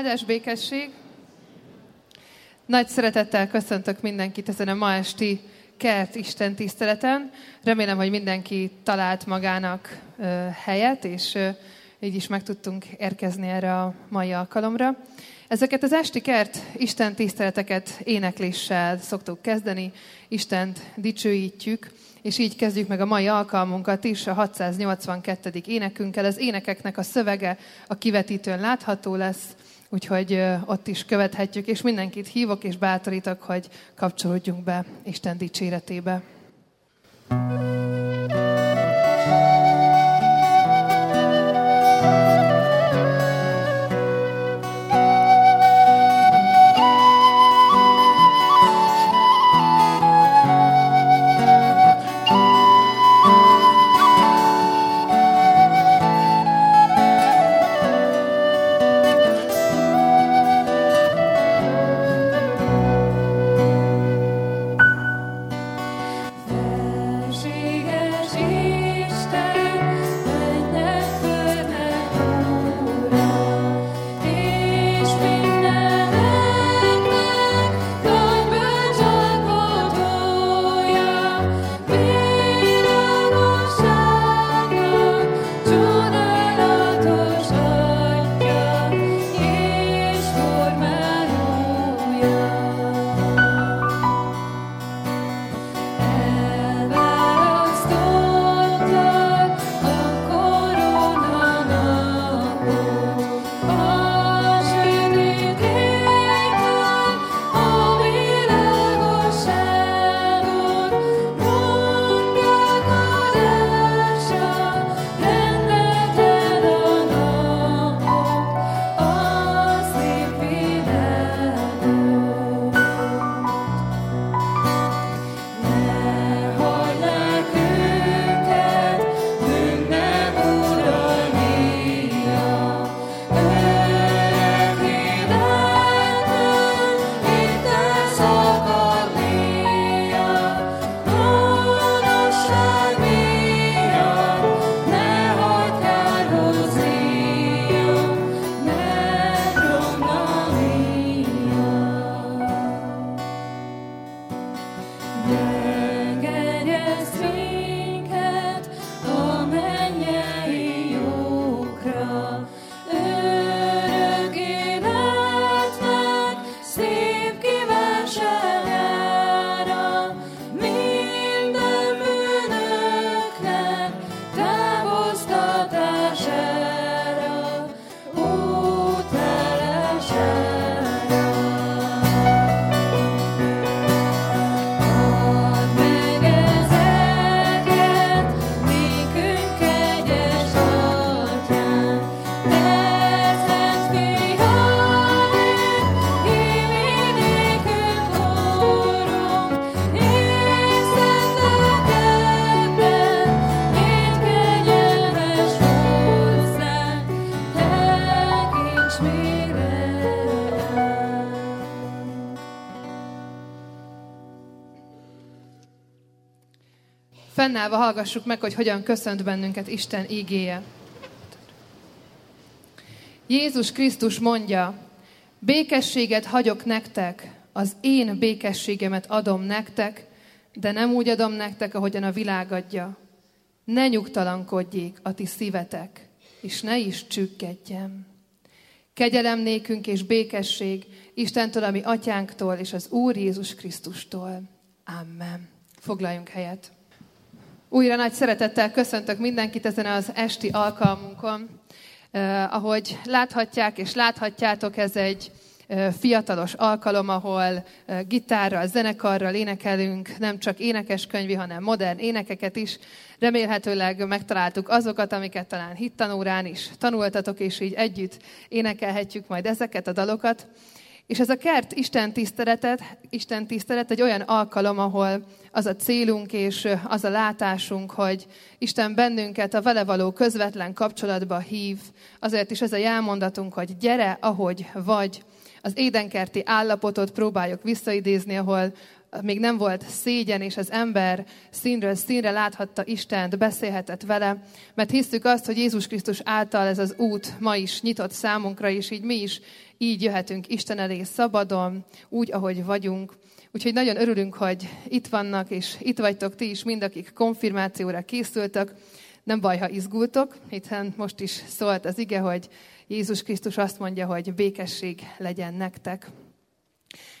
Áldás békesség! Nagy szeretettel köszöntök mindenkit ezen a ma esti kert Isten tiszteleten. Remélem, hogy mindenki talált magának ö, helyet, és ö, így is meg tudtunk érkezni erre a mai alkalomra. Ezeket az esti kert Isten tiszteleteket énekléssel szoktuk kezdeni, Istent dicsőítjük, és így kezdjük meg a mai alkalmunkat is, a 682. énekünkkel. Az énekeknek a szövege a kivetítőn látható lesz, úgyhogy ott is követhetjük, és mindenkit hívok és bátorítok, hogy kapcsolódjunk be Isten dicséretébe. thank you Fennállva hallgassuk meg, hogy hogyan köszönt bennünket Isten ígéje. Jézus Krisztus mondja, békességet hagyok nektek, az én békességemet adom nektek, de nem úgy adom nektek, ahogyan a világ adja. Ne nyugtalankodjék a ti szívetek, és ne is csükkedjem. Kegyelem nékünk és békesség Istentől, ami atyánktól, és az Úr Jézus Krisztustól. Amen. Foglaljunk helyet. Újra nagy szeretettel köszöntök mindenkit ezen az esti alkalmunkon. Eh, ahogy láthatják és láthatjátok, ez egy fiatalos alkalom, ahol gitárral, zenekarral énekelünk, nem csak énekeskönyvi, hanem modern énekeket is. Remélhetőleg megtaláltuk azokat, amiket talán hittanórán is tanultatok, és így együtt énekelhetjük majd ezeket a dalokat. És ez a kert Isten tiszteletet, Isten tisztelet egy olyan alkalom, ahol az a célunk és az a látásunk, hogy Isten bennünket a vele való közvetlen kapcsolatba hív. Azért is ez a jelmondatunk, hogy gyere, ahogy vagy. Az édenkerti állapotot próbáljuk visszaidézni, ahol még nem volt szégyen, és az ember színről színre láthatta Istent, beszélhetett vele, mert hisztük azt, hogy Jézus Krisztus által ez az út ma is nyitott számunkra, és így mi is így jöhetünk Isten elé szabadon, úgy, ahogy vagyunk. Úgyhogy nagyon örülünk, hogy itt vannak, és itt vagytok ti is, mind akik konfirmációra készültek. Nem baj, ha izgultok, hiszen most is szólt az ige, hogy Jézus Krisztus azt mondja, hogy békesség legyen nektek.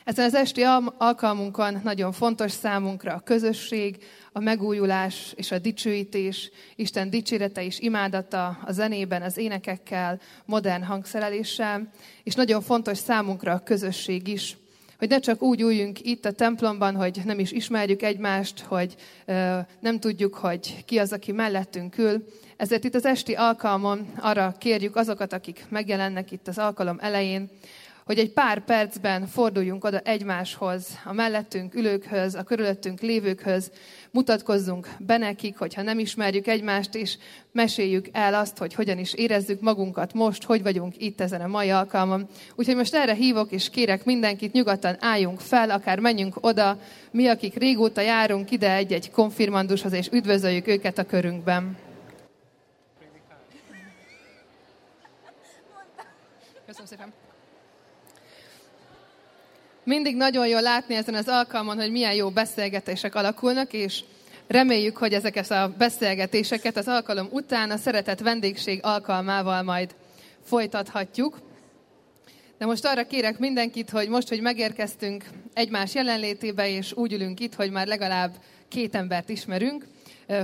Ezen az esti alkalmunkon nagyon fontos számunkra a közösség, a megújulás és a dicsőítés, Isten dicsérete és imádata a zenében, az énekekkel, modern hangszereléssel, és nagyon fontos számunkra a közösség is, hogy ne csak úgy üljünk itt a templomban, hogy nem is ismerjük egymást, hogy ö, nem tudjuk, hogy ki az, aki mellettünk ül. Ezért itt az esti alkalmon arra kérjük azokat, akik megjelennek itt az alkalom elején, hogy egy pár percben forduljunk oda egymáshoz, a mellettünk ülőkhöz, a körülöttünk lévőkhöz, mutatkozzunk be nekik, hogyha nem ismerjük egymást, és meséljük el azt, hogy hogyan is érezzük magunkat most, hogy vagyunk itt ezen a mai alkalmon. Úgyhogy most erre hívok, és kérek mindenkit, nyugodtan álljunk fel, akár menjünk oda, mi, akik régóta járunk ide egy-egy konfirmandushoz, és üdvözöljük őket a körünkben. Köszönöm szépen. Mindig nagyon jó látni ezen az alkalmon, hogy milyen jó beszélgetések alakulnak, és reméljük, hogy ezeket a beszélgetéseket az alkalom után a szeretett vendégség alkalmával majd folytathatjuk. De most arra kérek mindenkit, hogy most, hogy megérkeztünk egymás jelenlétébe, és úgy ülünk itt, hogy már legalább két embert ismerünk,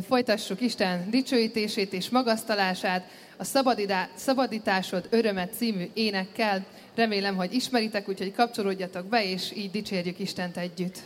folytassuk Isten dicsőítését és magasztalását a Szabadításod örömet című énekkel. Remélem, hogy ismeritek, úgyhogy kapcsolódjatok be, és így dicsérjük Istent együtt.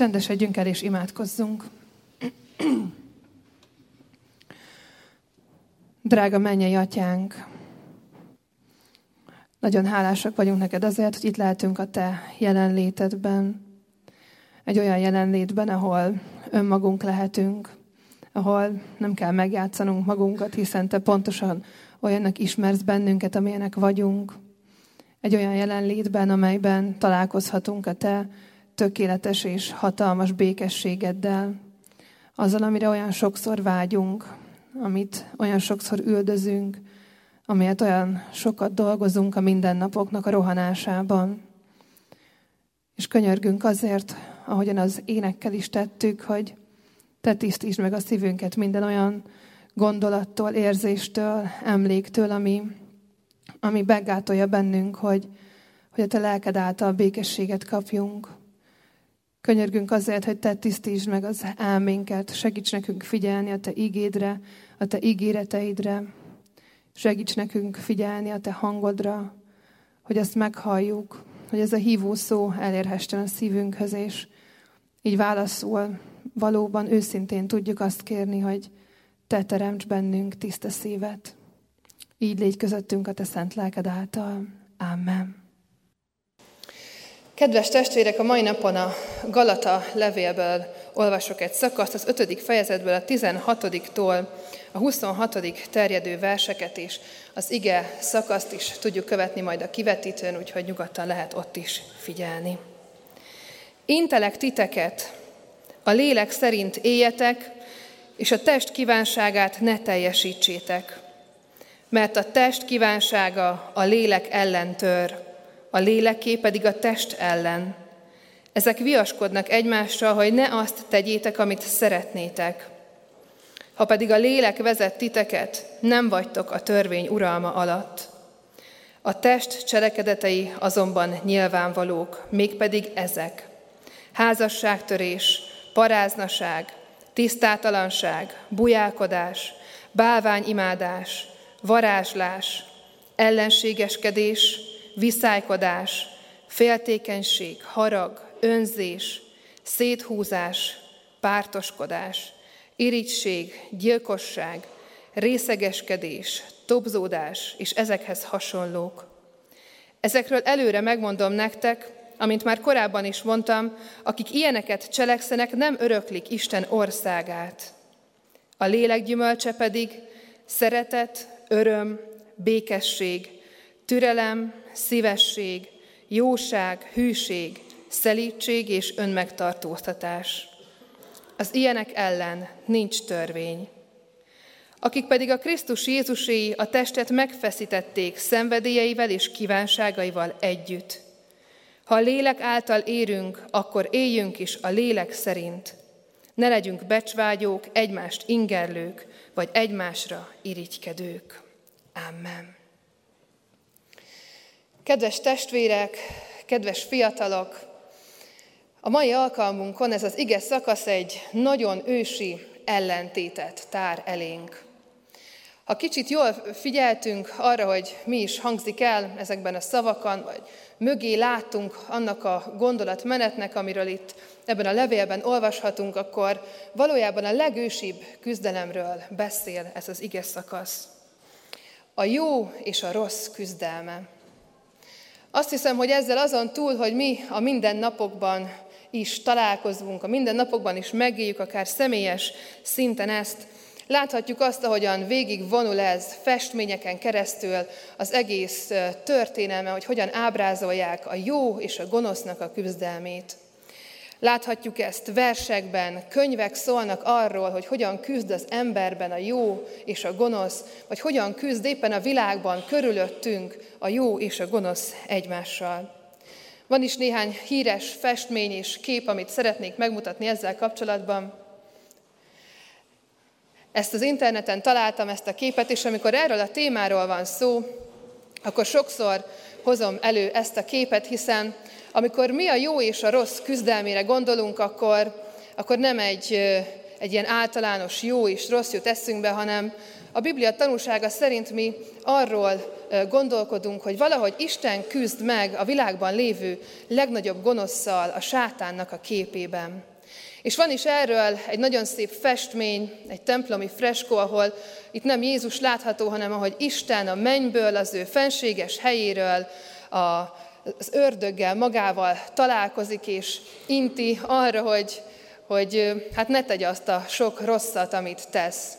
Csendesedjünk el és imádkozzunk. Drága mennyei atyánk, nagyon hálásak vagyunk neked azért, hogy itt lehetünk a te jelenlétedben. Egy olyan jelenlétben, ahol önmagunk lehetünk, ahol nem kell megjátszanunk magunkat, hiszen te pontosan olyannak ismersz bennünket, amilyenek vagyunk. Egy olyan jelenlétben, amelyben találkozhatunk a te tökéletes és hatalmas békességeddel, azzal, amire olyan sokszor vágyunk, amit olyan sokszor üldözünk, amiért olyan sokat dolgozunk a mindennapoknak a rohanásában. És könyörgünk azért, ahogyan az énekkel is tettük, hogy te tisztítsd meg a szívünket minden olyan gondolattól, érzéstől, emléktől, ami, ami begátolja bennünk, hogy, hogy a te lelked által békességet kapjunk. Könyörgünk azért, hogy te tisztítsd meg az elménket, segíts nekünk figyelni a te igédre, a te ígéreteidre, segíts nekünk figyelni a te hangodra, hogy azt meghalljuk, hogy ez a hívó szó elérhessen a szívünkhöz, és így válaszul valóban őszintén tudjuk azt kérni, hogy te teremts bennünk tiszta szívet. Így légy közöttünk a te szent lelked által. Amen. Kedves testvérek, a mai napon a Galata levélből olvasok egy szakaszt, az 5. fejezetből a 16-tól a 26. terjedő verseket is, az ige szakaszt is tudjuk követni majd a kivetítőn, úgyhogy nyugodtan lehet ott is figyelni. Intelek titeket, a lélek szerint éljetek, és a test kívánságát ne teljesítsétek, mert a test kívánsága a lélek ellen tör, a léleké pedig a test ellen. Ezek viaskodnak egymással, hogy ne azt tegyétek, amit szeretnétek. Ha pedig a lélek vezet titeket, nem vagytok a törvény uralma alatt. A test cselekedetei azonban nyilvánvalók, mégpedig ezek. Házasságtörés, paráznaság, tisztátalanság, bujálkodás, bálványimádás, varázslás, ellenségeskedés, viszálykodás, féltékenység, harag, önzés, széthúzás, pártoskodás, irigység, gyilkosság, részegeskedés, tobzódás és ezekhez hasonlók. Ezekről előre megmondom nektek, amint már korábban is mondtam, akik ilyeneket cselekszenek, nem öröklik Isten országát. A lélek gyümölcse pedig szeretet, öröm, békesség, türelem, szívesség, jóság, hűség, szelítség és önmegtartóztatás. Az ilyenek ellen nincs törvény. Akik pedig a Krisztus Jézuséi a testet megfeszítették szenvedélyeivel és kívánságaival együtt. Ha a lélek által érünk, akkor éljünk is a lélek szerint. Ne legyünk becsvágyók, egymást ingerlők, vagy egymásra irigykedők. Amen. Kedves testvérek, kedves fiatalok, a mai alkalmunkon ez az ige szakasz egy nagyon ősi ellentétet tár elénk. Ha kicsit jól figyeltünk arra, hogy mi is hangzik el ezekben a szavakon, vagy mögé látunk annak a gondolatmenetnek, amiről itt ebben a levélben olvashatunk, akkor valójában a legősibb küzdelemről beszél ez az ige szakasz. A jó és a rossz küzdelme. Azt hiszem, hogy ezzel azon túl, hogy mi a mindennapokban is találkozunk, a mindennapokban is megéljük, akár személyes szinten ezt, Láthatjuk azt, ahogyan végig vonul ez festményeken keresztül az egész történelme, hogy hogyan ábrázolják a jó és a gonosznak a küzdelmét. Láthatjuk ezt versekben, könyvek szólnak arról, hogy hogyan küzd az emberben a jó és a gonosz, vagy hogyan küzd éppen a világban körülöttünk a jó és a gonosz egymással. Van is néhány híres festmény és kép, amit szeretnék megmutatni ezzel kapcsolatban. Ezt az interneten találtam, ezt a képet, és amikor erről a témáról van szó, akkor sokszor hozom elő ezt a képet, hiszen amikor mi a jó és a rossz küzdelmére gondolunk, akkor, akkor nem egy, egy ilyen általános jó és rossz jut eszünkbe, hanem a Biblia tanúsága szerint mi arról gondolkodunk, hogy valahogy Isten küzd meg a világban lévő legnagyobb gonoszszal, a sátánnak a képében. És van is erről egy nagyon szép festmény, egy templomi freskó, ahol itt nem Jézus látható, hanem ahogy Isten a mennyből, az ő fenséges helyéről, a, az ördöggel magával találkozik, és inti arra, hogy, hogy hát ne tegye azt a sok rosszat, amit tesz.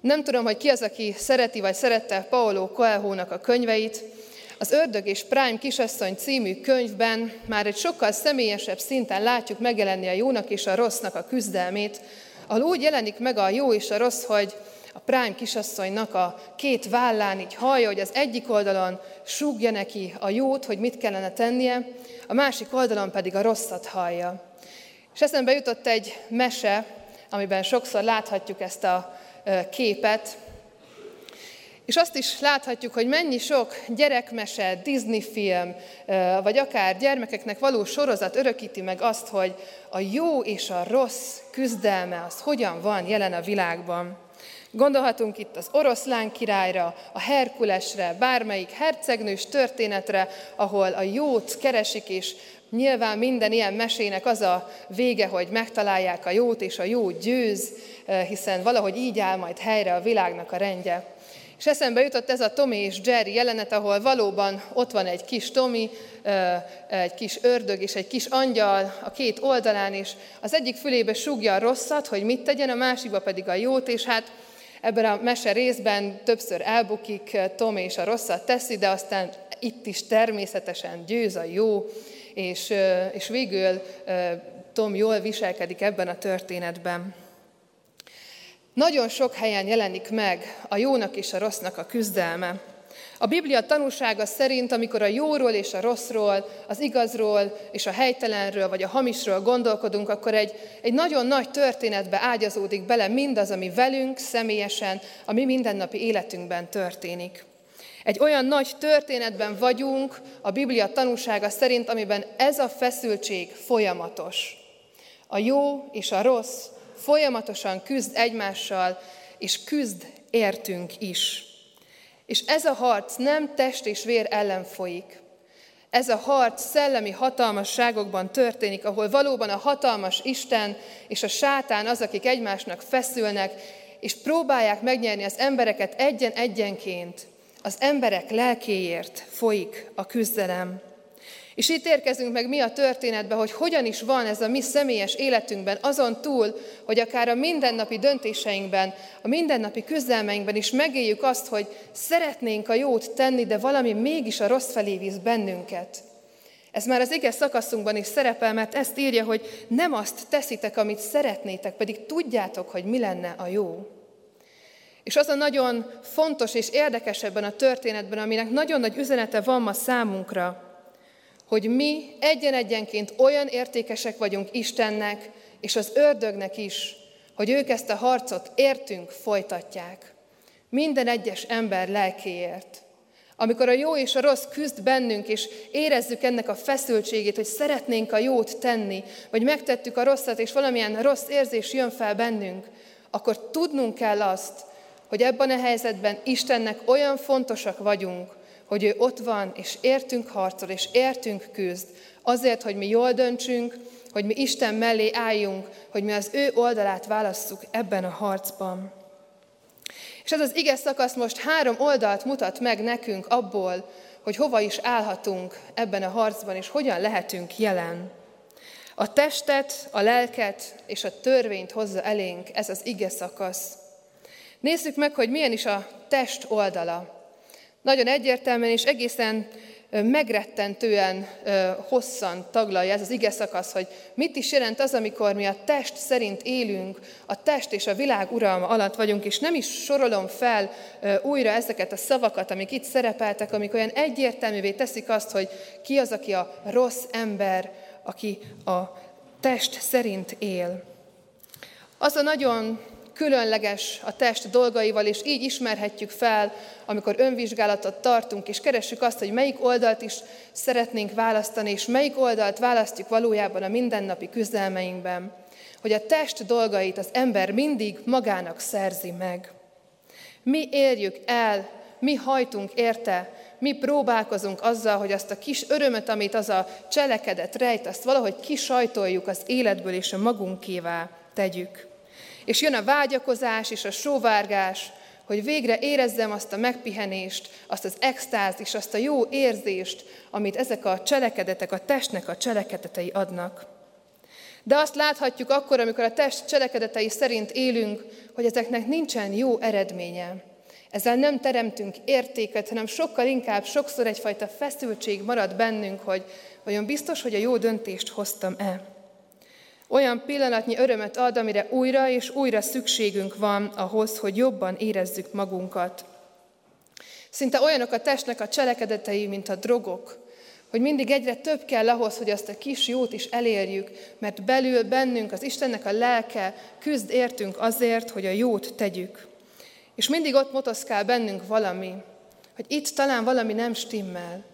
Nem tudom, hogy ki az, aki szereti vagy szerette Paolo Coelho-nak a könyveit, az Ördög és Prime kisasszony című könyvben már egy sokkal személyesebb szinten látjuk megjelenni a jónak és a rossznak a küzdelmét, ahol úgy jelenik meg a jó és a rossz, hogy a Prime kisasszonynak a két vállán így hallja, hogy az egyik oldalon súgja neki a jót, hogy mit kellene tennie, a másik oldalon pedig a rosszat hallja. És eszembe jutott egy mese, amiben sokszor láthatjuk ezt a képet, és azt is láthatjuk, hogy mennyi sok gyerekmese, Disney film, vagy akár gyermekeknek való sorozat örökíti meg azt, hogy a jó és a rossz küzdelme az hogyan van jelen a világban. Gondolhatunk itt az oroszlán királyra, a Herkulesre, bármelyik hercegnős történetre, ahol a jót keresik, és nyilván minden ilyen mesének az a vége, hogy megtalálják a jót, és a jó győz, hiszen valahogy így áll majd helyre a világnak a rendje. És eszembe jutott ez a Tommy és Jerry jelenet, ahol valóban ott van egy kis Tommy, egy kis ördög és egy kis angyal a két oldalán, és az egyik fülébe sugja a rosszat, hogy mit tegyen, a másikba pedig a jót, és hát ebben a mese részben többször elbukik, Tom és a rosszat teszi, de aztán itt is természetesen győz a jó, és, és végül Tom jól viselkedik ebben a történetben. Nagyon sok helyen jelenik meg a jónak és a rossznak a küzdelme. A Biblia tanúsága szerint, amikor a jóról és a rosszról, az igazról és a helytelenről vagy a hamisról gondolkodunk, akkor egy, egy nagyon nagy történetbe ágyazódik bele mindaz, ami velünk személyesen, a mi mindennapi életünkben történik. Egy olyan nagy történetben vagyunk a Biblia tanúsága szerint, amiben ez a feszültség folyamatos. A jó és a rossz, folyamatosan küzd egymással, és küzd értünk is. És ez a harc nem test és vér ellen folyik. Ez a harc szellemi hatalmasságokban történik, ahol valóban a hatalmas Isten és a sátán az, akik egymásnak feszülnek, és próbálják megnyerni az embereket egyen-egyenként. Az emberek lelkéért folyik a küzdelem. És itt érkezünk meg mi a történetbe, hogy hogyan is van ez a mi személyes életünkben, azon túl, hogy akár a mindennapi döntéseinkben, a mindennapi küzdelmeinkben is megéljük azt, hogy szeretnénk a jót tenni, de valami mégis a rossz felé visz bennünket. Ez már az ige szakaszunkban is szerepel, mert ezt írja, hogy nem azt teszitek, amit szeretnétek, pedig tudjátok, hogy mi lenne a jó. És az a nagyon fontos és érdekes ebben a történetben, aminek nagyon nagy üzenete van ma számunkra, hogy mi egyen-egyenként olyan értékesek vagyunk Istennek és az ördögnek is, hogy ők ezt a harcot értünk folytatják. Minden egyes ember lelkéért. Amikor a jó és a rossz küzd bennünk, és érezzük ennek a feszültségét, hogy szeretnénk a jót tenni, vagy megtettük a rosszat, és valamilyen rossz érzés jön fel bennünk, akkor tudnunk kell azt, hogy ebben a helyzetben Istennek olyan fontosak vagyunk, hogy ő ott van, és értünk harcol, és értünk küzd, azért, hogy mi jól döntsünk, hogy mi Isten mellé álljunk, hogy mi az ő oldalát válasszuk ebben a harcban. És ez az ige szakasz most három oldalt mutat meg nekünk abból, hogy hova is állhatunk ebben a harcban, és hogyan lehetünk jelen. A testet, a lelket és a törvényt hozza elénk ez az ige szakasz. Nézzük meg, hogy milyen is a test oldala. Nagyon egyértelműen és egészen megrettentően hosszan taglalja ez az ige szakasz, hogy mit is jelent az, amikor mi a test szerint élünk, a test és a világ uralma alatt vagyunk, és nem is sorolom fel újra ezeket a szavakat, amik itt szerepeltek, amik olyan egyértelművé teszik azt, hogy ki az, aki a rossz ember, aki a test szerint él. Az a nagyon különleges a test dolgaival, és így ismerhetjük fel, amikor önvizsgálatot tartunk, és keressük azt, hogy melyik oldalt is szeretnénk választani, és melyik oldalt választjuk valójában a mindennapi küzdelmeinkben. Hogy a test dolgait az ember mindig magának szerzi meg. Mi érjük el, mi hajtunk érte, mi próbálkozunk azzal, hogy azt a kis örömet, amit az a cselekedet rejt, azt valahogy kisajtoljuk az életből, és a magunkévá tegyük. És jön a vágyakozás és a sóvárgás, hogy végre érezzem azt a megpihenést, azt az extázis, azt a jó érzést, amit ezek a cselekedetek, a testnek a cselekedetei adnak. De azt láthatjuk akkor, amikor a test cselekedetei szerint élünk, hogy ezeknek nincsen jó eredménye. Ezzel nem teremtünk értéket, hanem sokkal inkább sokszor egyfajta feszültség marad bennünk, hogy vajon biztos, hogy a jó döntést hoztam-e. Olyan pillanatnyi örömet ad, amire újra és újra szükségünk van ahhoz, hogy jobban érezzük magunkat. Szinte olyanok a testnek a cselekedetei, mint a drogok, hogy mindig egyre több kell ahhoz, hogy azt a kis jót is elérjük, mert belül bennünk az Istennek a lelke küzd értünk azért, hogy a jót tegyük. És mindig ott motoszkál bennünk valami, hogy itt talán valami nem stimmel.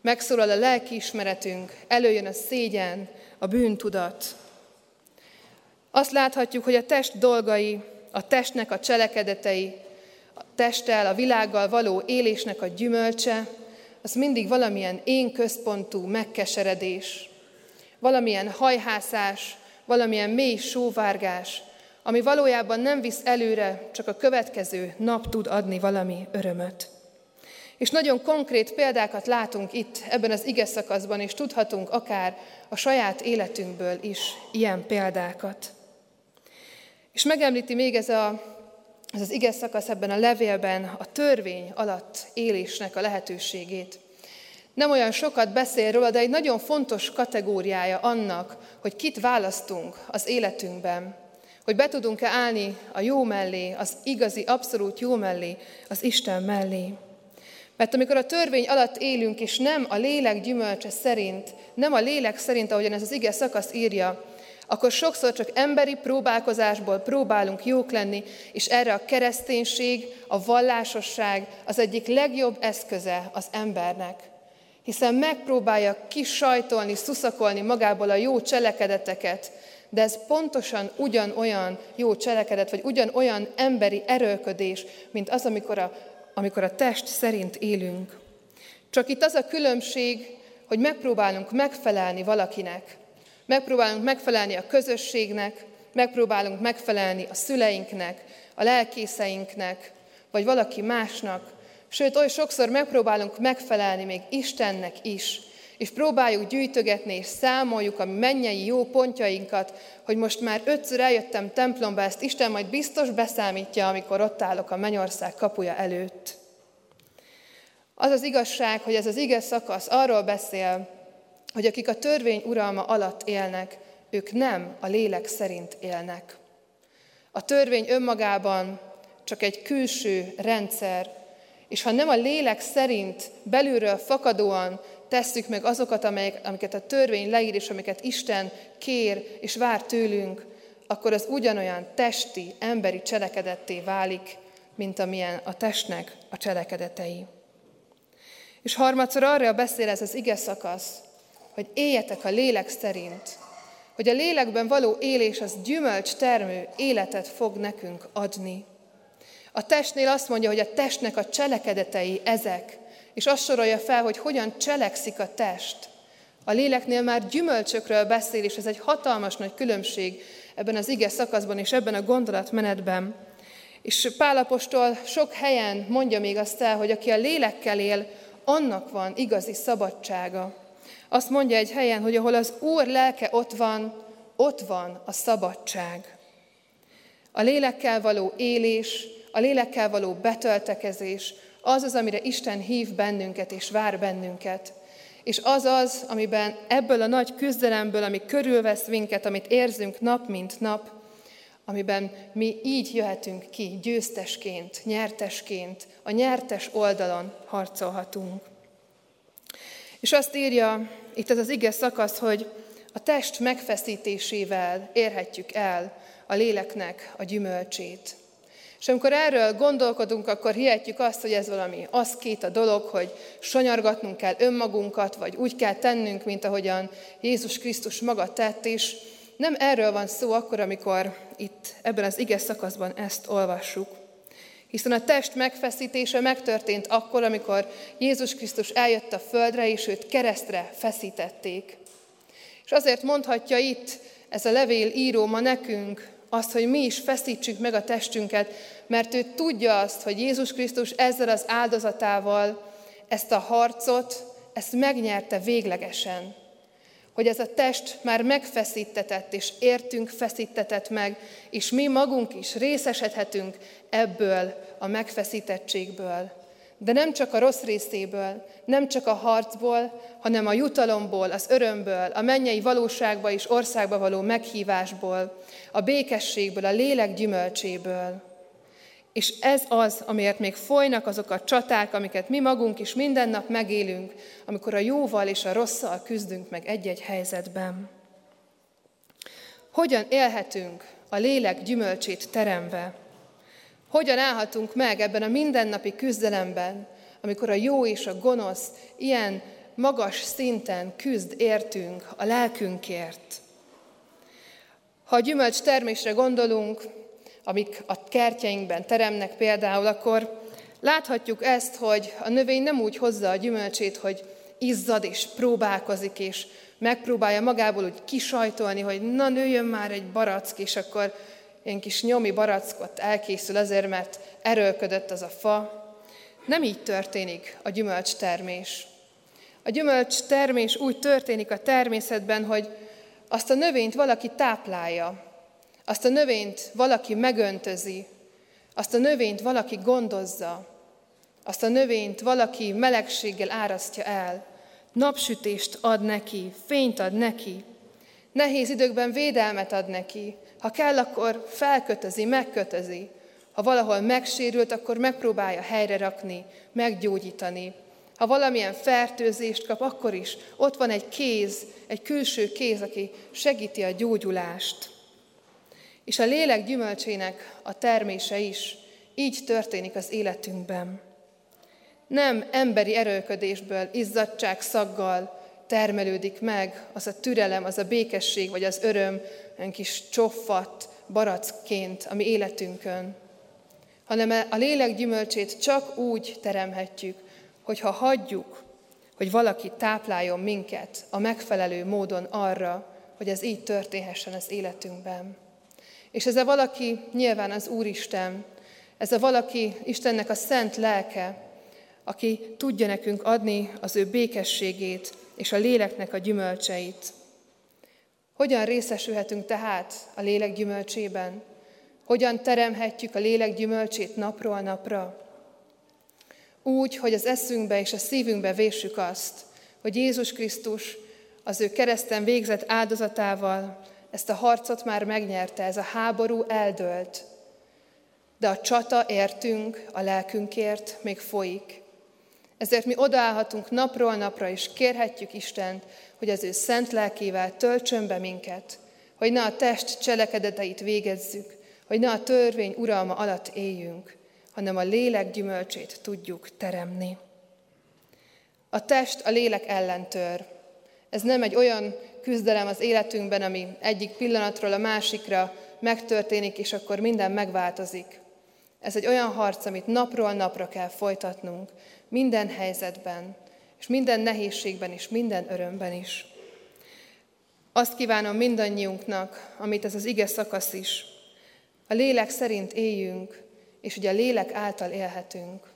Megszólal a lelkiismeretünk, előjön a szégyen, a bűntudat. Azt láthatjuk, hogy a test dolgai, a testnek a cselekedetei, a testtel, a világgal való élésnek a gyümölcse, az mindig valamilyen én központú megkeseredés, valamilyen hajhászás, valamilyen mély sóvárgás, ami valójában nem visz előre, csak a következő nap tud adni valami örömöt. És nagyon konkrét példákat látunk itt ebben az ige szakaszban, és tudhatunk akár a saját életünkből is ilyen példákat. És megemlíti még ez, a, ez az ige szakasz ebben a levélben a törvény alatt élésnek a lehetőségét. Nem olyan sokat beszél róla, de egy nagyon fontos kategóriája annak, hogy kit választunk az életünkben, hogy be tudunk-e állni a jó mellé, az igazi, abszolút jó mellé, az Isten mellé. Mert amikor a törvény alatt élünk, és nem a lélek gyümölcse szerint, nem a lélek szerint, ahogyan ez az ige szakasz írja, akkor sokszor csak emberi próbálkozásból próbálunk jók lenni, és erre a kereszténység, a vallásosság az egyik legjobb eszköze az embernek. Hiszen megpróbálja kisajtolni, szuszakolni magából a jó cselekedeteket, de ez pontosan ugyanolyan jó cselekedet, vagy ugyanolyan emberi erőködés, mint az, amikor a, amikor a test szerint élünk. Csak itt az a különbség, hogy megpróbálunk megfelelni valakinek, megpróbálunk megfelelni a közösségnek, megpróbálunk megfelelni a szüleinknek, a lelkészeinknek, vagy valaki másnak, sőt, oly sokszor megpróbálunk megfelelni még Istennek is, és próbáljuk gyűjtögetni, és számoljuk a mennyei jó pontjainkat, hogy most már ötször eljöttem templomba, ezt Isten majd biztos beszámítja, amikor ott állok a mennyország kapuja előtt. Az az igazság, hogy ez az ige szakasz arról beszél, hogy akik a törvény uralma alatt élnek, ők nem a lélek szerint élnek. A törvény önmagában csak egy külső rendszer, és ha nem a lélek szerint belülről fakadóan tesszük meg azokat, amelyek, amiket a törvény leír, és amiket Isten kér és vár tőlünk, akkor az ugyanolyan testi, emberi cselekedetté válik, mint amilyen a testnek a cselekedetei. És harmadszor arra beszél ez az ige szakasz, hogy éljetek a lélek szerint, hogy a lélekben való élés az gyümölcs termő életet fog nekünk adni. A testnél azt mondja, hogy a testnek a cselekedetei ezek, és azt sorolja fel, hogy hogyan cselekszik a test. A léleknél már gyümölcsökről beszél, és ez egy hatalmas nagy különbség ebben az ige szakaszban és ebben a gondolatmenetben. És Pálapostól sok helyen mondja még azt el, hogy aki a lélekkel él, annak van igazi szabadsága. Azt mondja egy helyen, hogy ahol az Úr lelke ott van, ott van a szabadság. A lélekkel való élés, a lélekkel való betöltekezés, az az, amire Isten hív bennünket és vár bennünket. És az az, amiben ebből a nagy küzdelemből, ami körülvesz minket, amit érzünk nap mint nap, amiben mi így jöhetünk ki győztesként, nyertesként, a nyertes oldalon harcolhatunk. És azt írja itt ez az ige szakasz, hogy a test megfeszítésével érhetjük el a léleknek a gyümölcsét. És amikor erről gondolkodunk, akkor hihetjük azt, hogy ez valami az két a dolog, hogy sanyargatnunk kell önmagunkat, vagy úgy kell tennünk, mint ahogyan Jézus Krisztus maga tett, és nem erről van szó akkor, amikor itt ebben az ige szakaszban ezt olvassuk. Hiszen a test megfeszítése megtörtént akkor, amikor Jézus Krisztus eljött a földre, és őt keresztre feszítették. És azért mondhatja itt ez a levél író ma nekünk, azt, hogy mi is feszítsük meg a testünket, mert ő tudja azt, hogy Jézus Krisztus ezzel az áldozatával ezt a harcot, ezt megnyerte véglegesen. Hogy ez a test már megfeszítetett, és értünk feszítetett meg, és mi magunk is részesedhetünk ebből a megfeszítettségből. De nem csak a rossz részéből, nem csak a harcból, hanem a jutalomból, az örömből, a mennyei valóságba és országba való meghívásból, a békességből, a lélek gyümölcséből. És ez az, amiért még folynak azok a csaták, amiket mi magunk is minden nap megélünk, amikor a jóval és a rosszal küzdünk meg egy-egy helyzetben. Hogyan élhetünk a lélek gyümölcsét teremve? Hogyan állhatunk meg ebben a mindennapi küzdelemben, amikor a jó és a gonosz ilyen magas szinten küzd értünk a lelkünkért. Ha a gyümölcs termésre gondolunk, amik a kertjeinkben teremnek például, akkor láthatjuk ezt, hogy a növény nem úgy hozza a gyümölcsét, hogy izzad és próbálkozik, és megpróbálja magából úgy kisajtolni, hogy na nőjön már egy barack, és akkor ilyen kis nyomi barackot elkészül azért, mert erőlködött az a fa. Nem így történik a gyümölcs termés. A gyümölcs termés úgy történik a természetben, hogy azt a növényt valaki táplálja, azt a növényt valaki megöntözi, azt a növényt valaki gondozza, azt a növényt valaki melegséggel árasztja el, napsütést ad neki, fényt ad neki, nehéz időkben védelmet ad neki, ha kell, akkor felkötözi, megkötözi, ha valahol megsérült, akkor megpróbálja helyre rakni, meggyógyítani. Ha valamilyen fertőzést kap, akkor is ott van egy kéz, egy külső kéz, aki segíti a gyógyulást. És a lélek gyümölcsének a termése is így történik az életünkben. Nem emberi erőködésből, izzadság, szaggal termelődik meg az a türelem, az a békesség, vagy az öröm, egy kis csoffat, barackként a mi életünkön, hanem a lélek gyümölcsét csak úgy teremhetjük, hogyha hagyjuk, hogy valaki tápláljon minket a megfelelő módon arra, hogy ez így történhessen az életünkben. És ez a valaki nyilván az Úristen, ez a valaki Istennek a szent lelke, aki tudja nekünk adni az ő békességét és a léleknek a gyümölcseit. Hogyan részesülhetünk tehát a lélek gyümölcsében? Hogyan teremhetjük a lélek gyümölcsét napról napra? Úgy, hogy az eszünkbe és a szívünkbe véssük azt, hogy Jézus Krisztus az ő kereszten végzett áldozatával ezt a harcot már megnyerte, ez a háború eldőlt. De a csata értünk, a lelkünkért még folyik. Ezért mi odaállhatunk napról napra, és kérhetjük Istent, hogy az ő szent lelkével töltsön be minket, hogy ne a test cselekedeteit végezzük, hogy ne a törvény uralma alatt éljünk, hanem a lélek gyümölcsét tudjuk teremni. A test a lélek ellen tör. Ez nem egy olyan küzdelem az életünkben, ami egyik pillanatról a másikra megtörténik, és akkor minden megváltozik. Ez egy olyan harc, amit napról napra kell folytatnunk, minden helyzetben, és minden nehézségben és minden örömben is. Azt kívánom mindannyiunknak, amit ez az ige szakasz is. A lélek szerint éljünk, és ugye a lélek által élhetünk.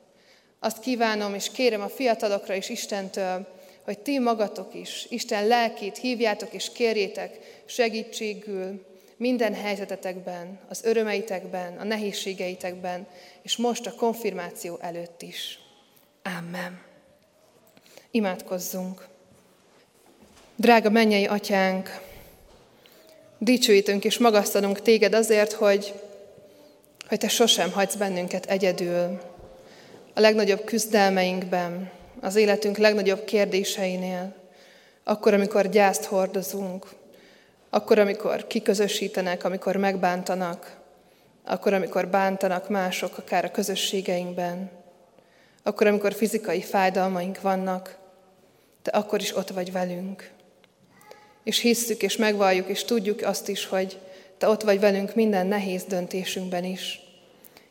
Azt kívánom, és kérem a fiatalokra is Istentől, hogy ti magatok is Isten lelkét hívjátok és kérjétek segítségül minden helyzetetekben, az örömeitekben, a nehézségeitekben, és most a konfirmáció előtt is. Amen. Imádkozzunk. Drága mennyei atyánk, dicsőítünk és magasztalunk téged azért, hogy, hogy te sosem hagysz bennünket egyedül. A legnagyobb küzdelmeinkben, az életünk legnagyobb kérdéseinél, akkor, amikor gyászt hordozunk, akkor, amikor kiközösítenek, amikor megbántanak, akkor, amikor bántanak mások, akár a közösségeinkben, akkor, amikor fizikai fájdalmaink vannak, te akkor is ott vagy velünk. És hisszük, és megvalljuk, és tudjuk azt is, hogy te ott vagy velünk minden nehéz döntésünkben is.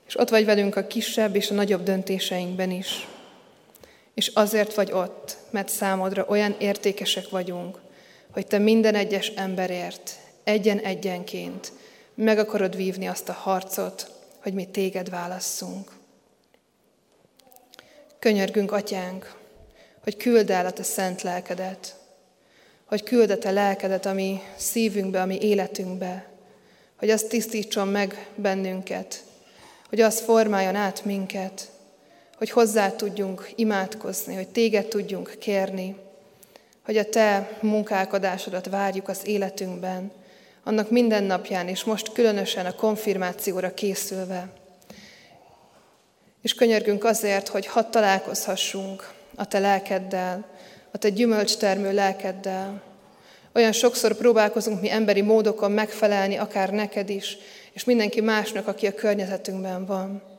És ott vagy velünk a kisebb és a nagyobb döntéseinkben is. És azért vagy ott, mert számodra olyan értékesek vagyunk, hogy te minden egyes emberért, egyen-egyenként meg akarod vívni azt a harcot, hogy mi téged válasszunk. Könyörgünk, atyánk, hogy küld el a te szent lelkedet, hogy küld a te lelkedet a mi szívünkbe, a mi életünkbe, hogy az tisztítson meg bennünket, hogy az formáljon át minket, hogy hozzá tudjunk imádkozni, hogy téged tudjunk kérni, hogy a te munkálkodásodat várjuk az életünkben, annak minden napján, és most különösen a konfirmációra készülve. És könyörgünk azért, hogy hadd találkozhassunk a te lelkeddel, a te gyümölcstermő lelkeddel. Olyan sokszor próbálkozunk mi emberi módokon megfelelni, akár neked is, és mindenki másnak, aki a környezetünkben van.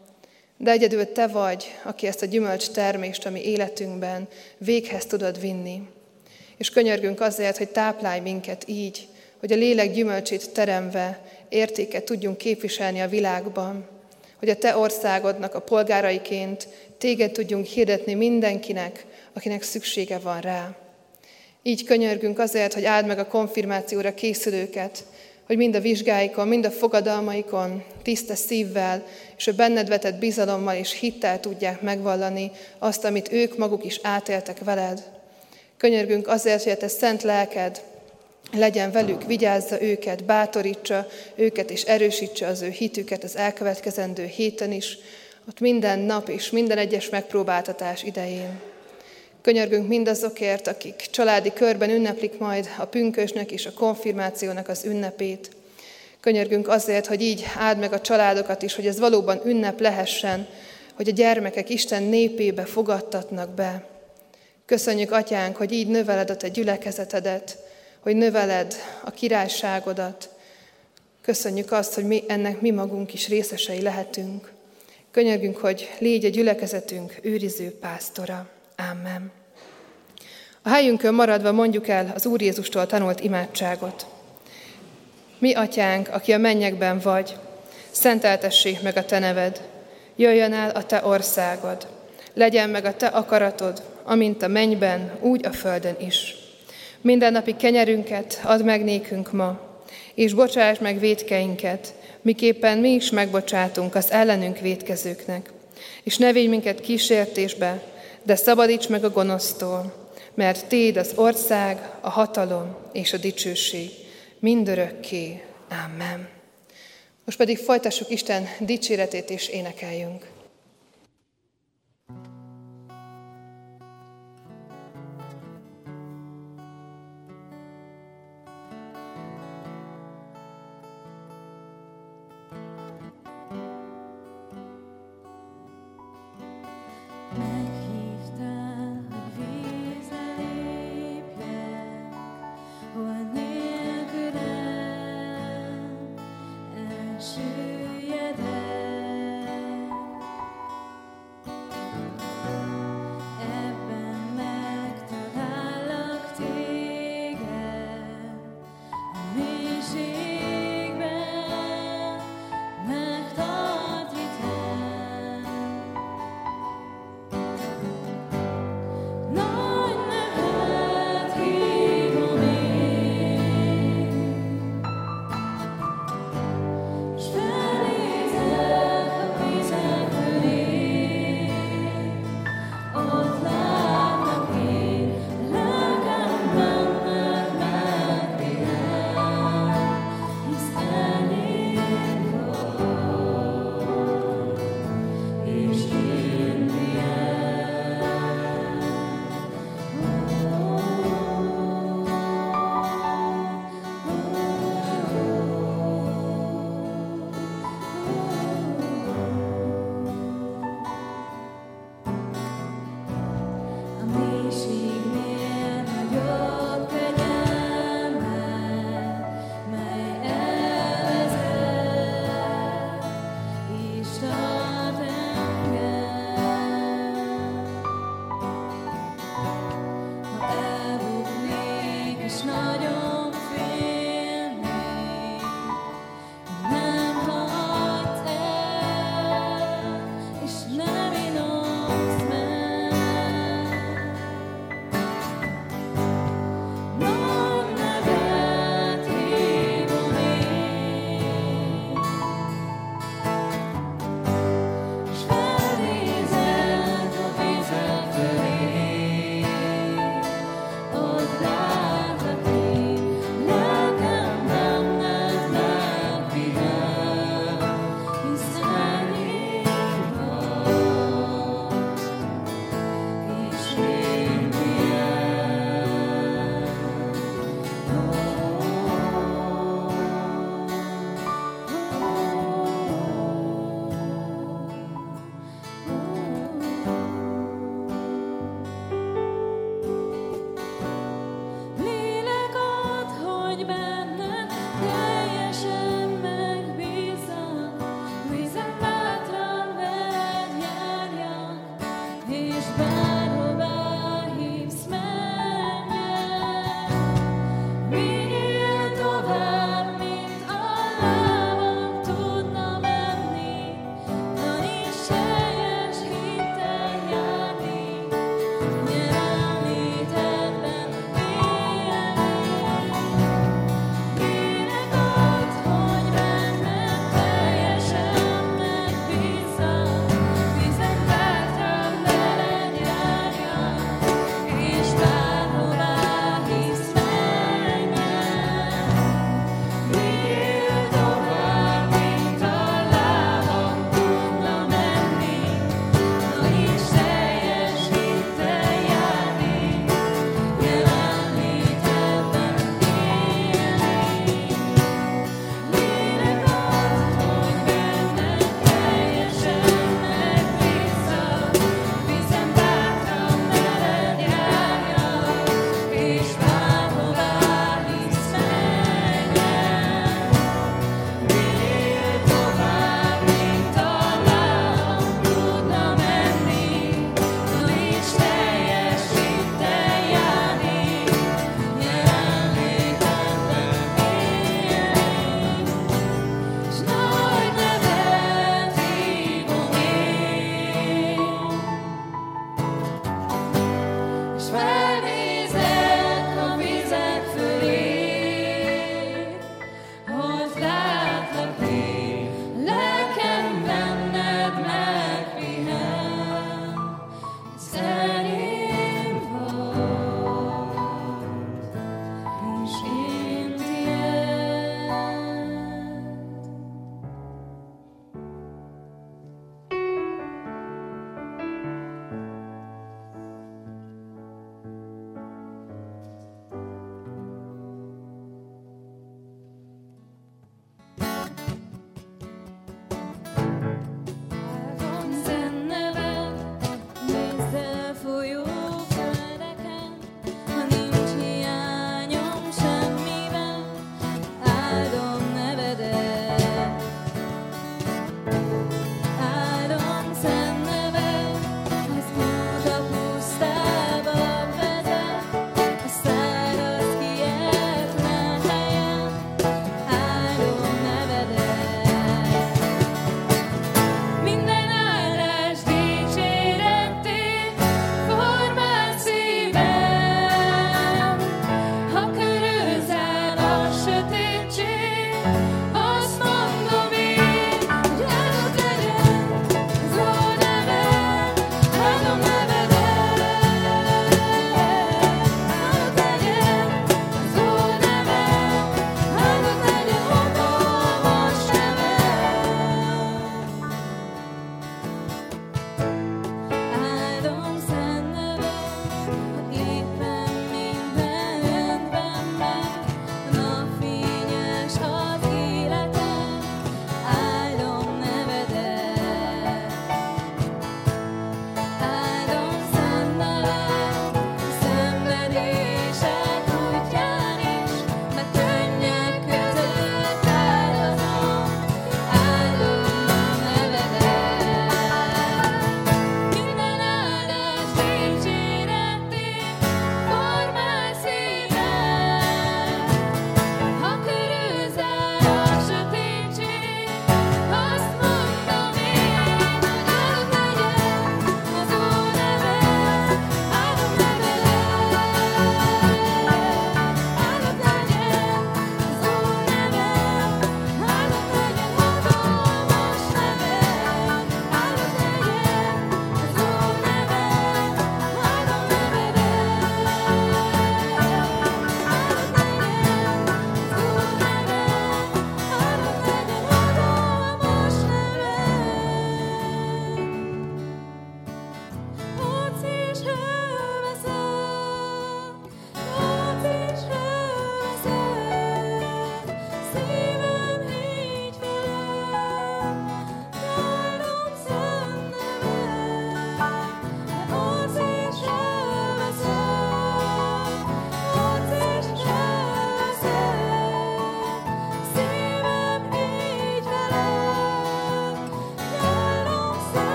De egyedül Te vagy, aki ezt a gyümölcs termést, ami életünkben véghez tudod vinni. És könyörgünk azért, hogy táplálj minket így, hogy a lélek gyümölcsét teremve értéket tudjunk képviselni a világban, hogy a Te országodnak a polgáraiként Téged tudjunk hirdetni mindenkinek, akinek szüksége van rá. Így könyörgünk azért, hogy áld meg a konfirmációra készülőket, hogy mind a vizsgáikon, mind a fogadalmaikon tiszta szívvel és a benned vetett bizalommal és hittel tudják megvallani azt, amit ők maguk is átéltek veled. Könyörgünk azért, hogy a te szent lelked legyen velük, vigyázza őket, bátorítsa őket és erősítse az ő hitüket az elkövetkezendő héten is, ott minden nap és minden egyes megpróbáltatás idején. Könyörgünk mindazokért, akik családi körben ünneplik majd a pünkösnek és a konfirmációnak az ünnepét. Könyörgünk azért, hogy így áld meg a családokat is, hogy ez valóban ünnep lehessen, hogy a gyermekek Isten népébe fogadtatnak be. Köszönjük, Atyánk, hogy így növeled a Te gyülekezetedet, hogy növeled a királyságodat. Köszönjük azt, hogy mi ennek mi magunk is részesei lehetünk. Könyörgünk, hogy légy a gyülekezetünk őriző pásztora. Amen. A helyünkön maradva mondjuk el az Úr Jézustól tanult imádságot. Mi, atyánk, aki a mennyekben vagy, szenteltessék meg a te neved, jöjjön el a te országod, legyen meg a te akaratod, amint a mennyben, úgy a földön is. Minden napi kenyerünket add meg nékünk ma, és bocsáss meg védkeinket, miképpen mi is megbocsátunk az ellenünk védkezőknek. És ne védj minket kísértésbe, de szabadíts meg a gonosztól, mert Téd az ország, a hatalom és a dicsőség mindörökké. Amen. Most pedig folytassuk Isten dicséretét és énekeljünk.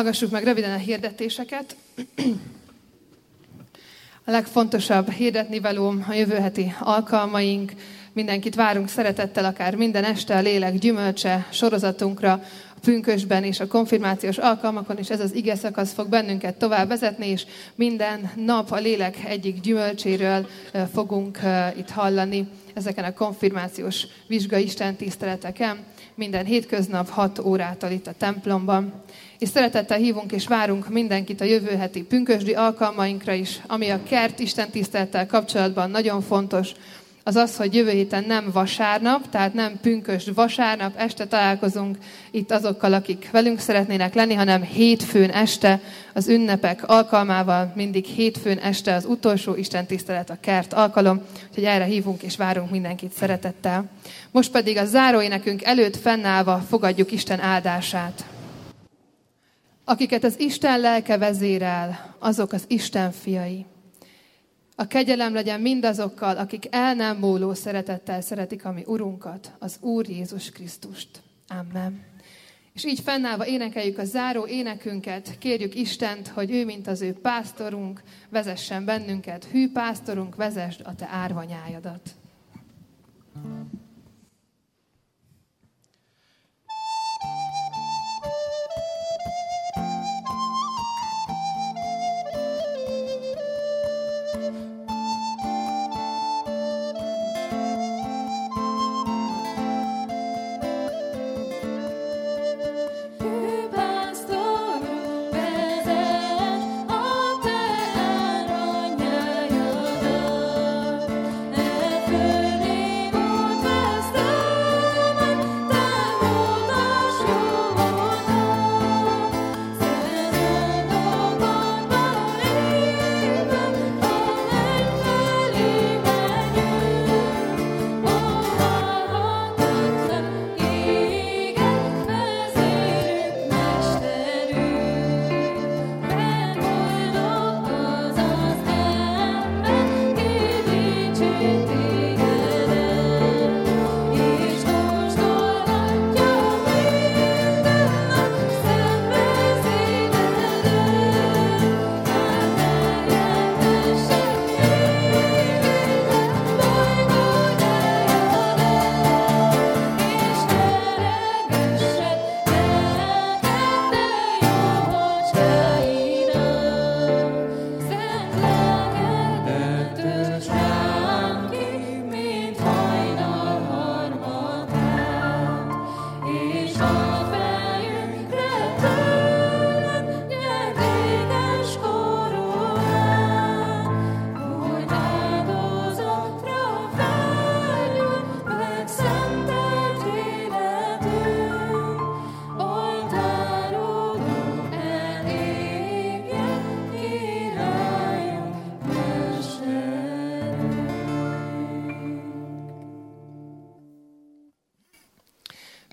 Hallgassuk meg röviden a hirdetéseket. A legfontosabb hirdetni valóm a jövő heti alkalmaink. Mindenkit várunk szeretettel, akár minden este a lélek gyümölcse sorozatunkra, a pünkösben és a konfirmációs alkalmakon, és ez az ige szakasz fog bennünket tovább vezetni, és minden nap a lélek egyik gyümölcséről fogunk itt hallani ezeken a konfirmációs vizsgaisten tiszteleteken, minden hétköznap 6 órától itt a templomban. És szeretettel hívunk és várunk mindenkit a jövő heti pünkösdi alkalmainkra is, ami a kert Isten tisztelettel kapcsolatban nagyon fontos, az az, hogy jövő héten nem vasárnap, tehát nem pünkösd vasárnap este találkozunk itt azokkal, akik velünk szeretnének lenni, hanem hétfőn este az ünnepek alkalmával, mindig hétfőn este az utolsó Isten tisztelet a kert alkalom, úgyhogy erre hívunk és várunk mindenkit szeretettel. Most pedig a záróénekünk előtt fennállva fogadjuk Isten áldását. Akiket az Isten lelke vezérel, azok az Isten fiai. A kegyelem legyen mindazokkal, akik el nem múló szeretettel szeretik a mi Urunkat, az Úr Jézus Krisztust. Amen. És így fennállva énekeljük a záró énekünket, kérjük Istent, hogy ő, mint az ő pásztorunk, vezessen bennünket. Hű pásztorunk, vezesd a te árvanyájadat.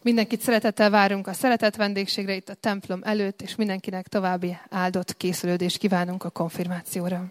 Mindenkit szeretettel várunk a szeretett vendégségre itt a templom előtt, és mindenkinek további áldott készülődést kívánunk a konfirmációra.